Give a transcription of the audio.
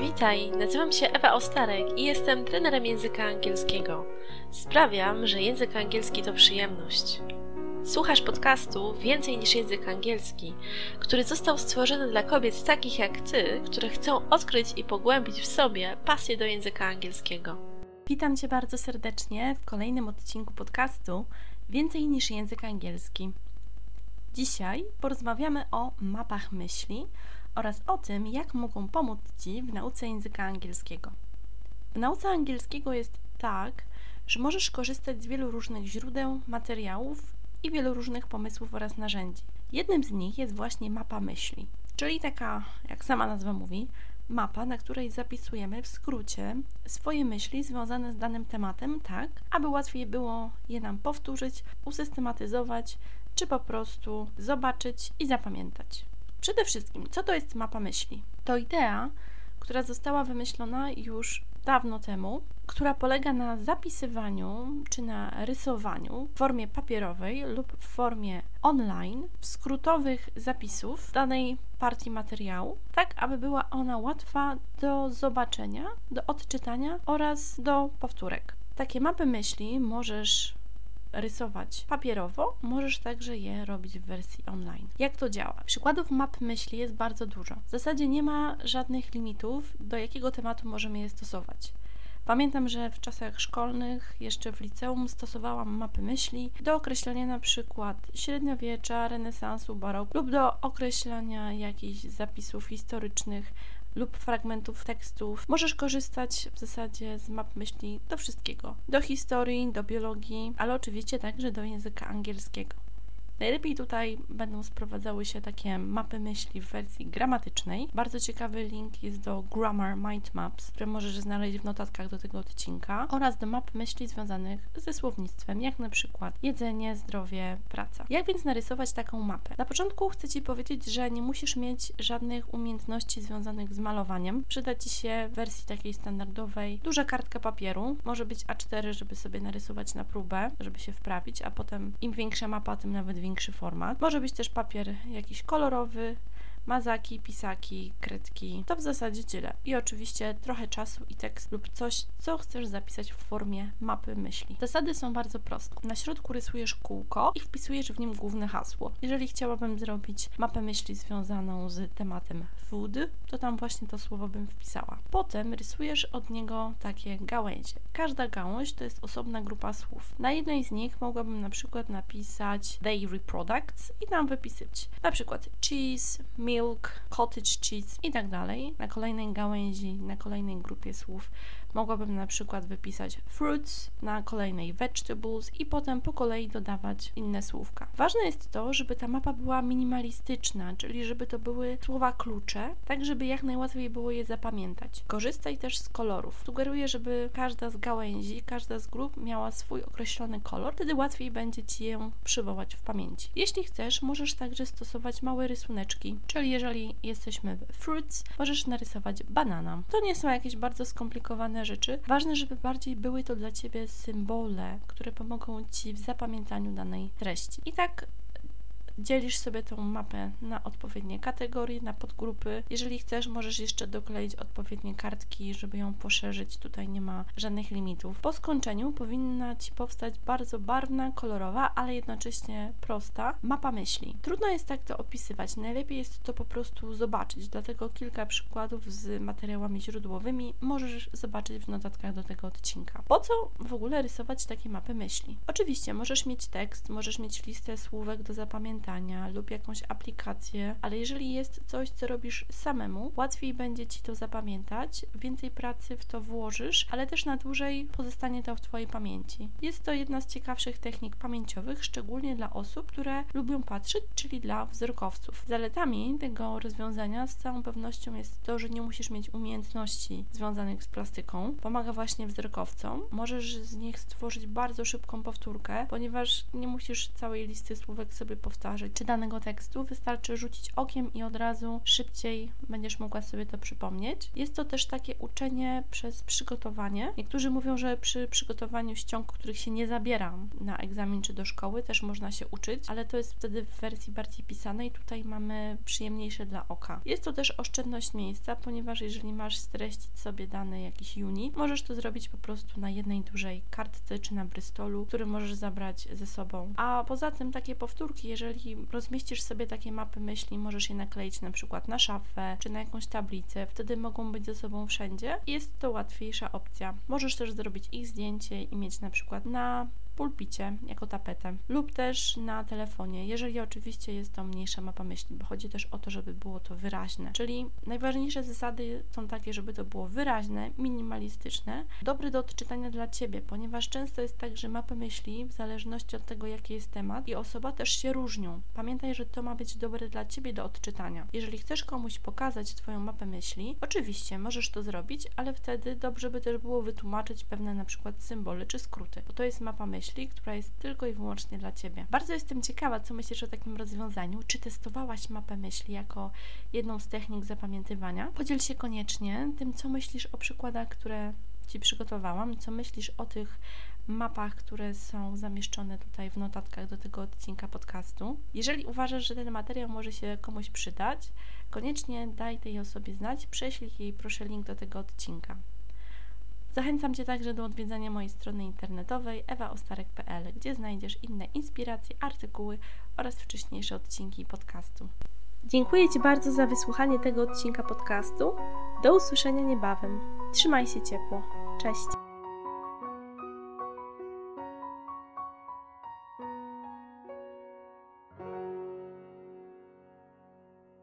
Witaj, nazywam się Ewa Ostarek i jestem trenerem języka angielskiego. Sprawiam, że język angielski to przyjemność. Słuchasz podcastu Więcej niż język angielski, który został stworzony dla kobiet takich jak ty, które chcą odkryć i pogłębić w sobie pasję do języka angielskiego. Witam Cię bardzo serdecznie w kolejnym odcinku podcastu Więcej niż język angielski. Dzisiaj porozmawiamy o mapach myśli oraz o tym, jak mogą pomóc Ci w nauce języka angielskiego. W nauce angielskiego jest tak, że możesz korzystać z wielu różnych źródeł, materiałów i wielu różnych pomysłów oraz narzędzi. Jednym z nich jest właśnie mapa myśli, czyli taka, jak sama nazwa mówi, mapa, na której zapisujemy w skrócie swoje myśli związane z danym tematem, tak, aby łatwiej było je nam powtórzyć, usystematyzować, czy po prostu zobaczyć i zapamiętać. Przede wszystkim, co to jest mapa myśli? To idea, która została wymyślona już dawno temu, która polega na zapisywaniu czy na rysowaniu w formie papierowej lub w formie online skrótowych zapisów danej partii materiału, tak aby była ona łatwa do zobaczenia, do odczytania oraz do powtórek. Takie mapy myśli możesz rysować papierowo, możesz także je robić w wersji online. Jak to działa? Przykładów map myśli jest bardzo dużo. W zasadzie nie ma żadnych limitów, do jakiego tematu możemy je stosować. Pamiętam, że w czasach szkolnych, jeszcze w liceum, stosowałam mapy myśli do określenia na przykład średniowiecza, renesansu, baroku lub do określania jakichś zapisów historycznych lub fragmentów tekstów. Możesz korzystać w zasadzie z map myśli do wszystkiego. Do historii, do biologii, ale oczywiście także do języka angielskiego. Najlepiej tutaj będą sprowadzały się takie mapy myśli w wersji gramatycznej. Bardzo ciekawy link jest do Grammar Mind Maps, które możesz znaleźć w notatkach do tego odcinka, oraz do map myśli związanych ze słownictwem, jak na przykład jedzenie, zdrowie, praca. Jak więc narysować taką mapę? Na początku chcę Ci powiedzieć, że nie musisz mieć żadnych umiejętności związanych z malowaniem. Przyda Ci się w wersji takiej standardowej duża kartka papieru, może być A4, żeby sobie narysować na próbę, żeby się wprawić, a potem im większa mapa, tym nawet większy format. Może być też papier jakiś kolorowy, mazaki, pisaki, kredki. To w zasadzie tyle. I oczywiście trochę czasu i tekst lub coś, co chcesz zapisać w formie mapy myśli. Zasady są bardzo proste. Na środku rysujesz kółko i wpisujesz w nim główne hasło. Jeżeli chciałabym zrobić mapę myśli związaną z tematem food, to tam właśnie to słowo bym wpisała. Potem rysujesz od niego takie gałęzie. Każda gałąź to jest osobna grupa słów. Na jednej z nich mogłabym na przykład napisać dairy products i tam wypisać na przykład cheese, milk, milk, cottage cheese i tak dalej. Na kolejnej gałęzi, na kolejnej grupie słów mogłabym na przykład wypisać fruits, na kolejnej vegetables i potem po kolei dodawać inne słówka. Ważne jest to, żeby ta mapa była minimalistyczna, czyli żeby to były słowa klucze, tak żeby jak najłatwiej było je zapamiętać. Korzystaj też z kolorów. Sugeruję, żeby każda z gałęzi, każda z grup miała swój określony kolor, wtedy łatwiej będzie Ci ją przywołać w pamięci. Jeśli chcesz, możesz także stosować małe rysuneczki, czyli jeżeli jesteśmy w fruits, możesz narysować banana. To nie są jakieś bardzo skomplikowane rzeczy. Ważne, żeby bardziej były to dla Ciebie symbole, które pomogą Ci w zapamiętaniu danej treści. I tak dzielisz sobie tą mapę na odpowiednie kategorie, na podgrupy. Jeżeli chcesz, możesz jeszcze dokleić odpowiednie kartki, żeby ją poszerzyć. Tutaj nie ma żadnych limitów. Po skończeniu powinna Ci powstać bardzo barwna, kolorowa, ale jednocześnie prosta mapa myśli. Trudno jest tak to opisywać. Najlepiej jest to po prostu zobaczyć, dlatego kilka przykładów z materiałami źródłowymi możesz zobaczyć w notatkach do tego odcinka. Po co w ogóle rysować takie mapy myśli? Oczywiście możesz mieć tekst, możesz mieć listę słówek do zapamiętania, zapamiętania lub jakąś aplikację, ale jeżeli jest coś, co robisz samemu, łatwiej będzie ci to zapamiętać, więcej pracy w to włożysz, ale też na dłużej pozostanie to w Twojej pamięci. Jest to jedna z ciekawszych technik pamięciowych, szczególnie dla osób, które lubią patrzeć, czyli dla wzrokowców. Zaletami tego rozwiązania z całą pewnością jest to, że nie musisz mieć umiejętności związanych z plastyką. Pomaga właśnie wzrokowcom. Możesz z nich stworzyć bardzo szybką powtórkę, ponieważ nie musisz całej listy słówek sobie powtarzać czy danego tekstu. Wystarczy rzucić okiem i od razu szybciej będziesz mogła sobie to przypomnieć. Jest to też takie uczenie przez przygotowanie. Niektórzy mówią, że przy przygotowaniu ściąg, których się nie zabiera na egzamin czy do szkoły, też można się uczyć, ale to jest wtedy w wersji bardziej pisanej. Tutaj mamy przyjemniejsze dla oka. Jest to też oszczędność miejsca, ponieważ jeżeli masz streścić sobie dany jakiś unit, możesz to zrobić po prostu na jednej dużej kartce czy na Bristolu, który możesz zabrać ze sobą. A poza tym takie powtórki, jeżeli rozmieścisz sobie takie mapy myśli, możesz je nakleić na przykład na szafę czy na jakąś tablicę, wtedy mogą być ze sobą wszędzie. Jest to łatwiejsza opcja. Możesz też zrobić ich zdjęcie i mieć na przykład na pulpicie jako tapetę lub też na telefonie, jeżeli oczywiście jest to mniejsza mapa myśli, bo chodzi też o to, żeby było to wyraźne. Czyli najważniejsze zasady są takie, żeby to było wyraźne, minimalistyczne, dobre do odczytania dla Ciebie, ponieważ często jest tak, że mapy myśli, w zależności od tego, jaki jest temat i osoba też się różnią. Pamiętaj, że to ma być dobre dla Ciebie do odczytania. Jeżeli chcesz komuś pokazać Twoją mapę myśli, oczywiście możesz to zrobić, ale wtedy dobrze by też było wytłumaczyć pewne na przykład symbole czy skróty, bo to jest mapa myśli myśli, która jest tylko i wyłącznie dla Ciebie. Bardzo jestem ciekawa, co myślisz o takim rozwiązaniu. Czy testowałaś mapę myśli jako jedną z technik zapamiętywania? Podziel się koniecznie tym, co myślisz o przykładach, które Ci przygotowałam, co myślisz o tych mapach, które są zamieszczone tutaj w notatkach do tego odcinka podcastu. Jeżeli uważasz, że ten materiał może się komuś przydać, koniecznie daj tej osobie znać, prześlij jej proszę link do tego odcinka. Zachęcam Cię także do odwiedzania mojej strony internetowej ewaostarek.pl, gdzie znajdziesz inne inspiracje, artykuły oraz wcześniejsze odcinki podcastu. Dziękuję Ci bardzo za wysłuchanie tego odcinka podcastu. Do usłyszenia niebawem. Trzymaj się ciepło. Cześć.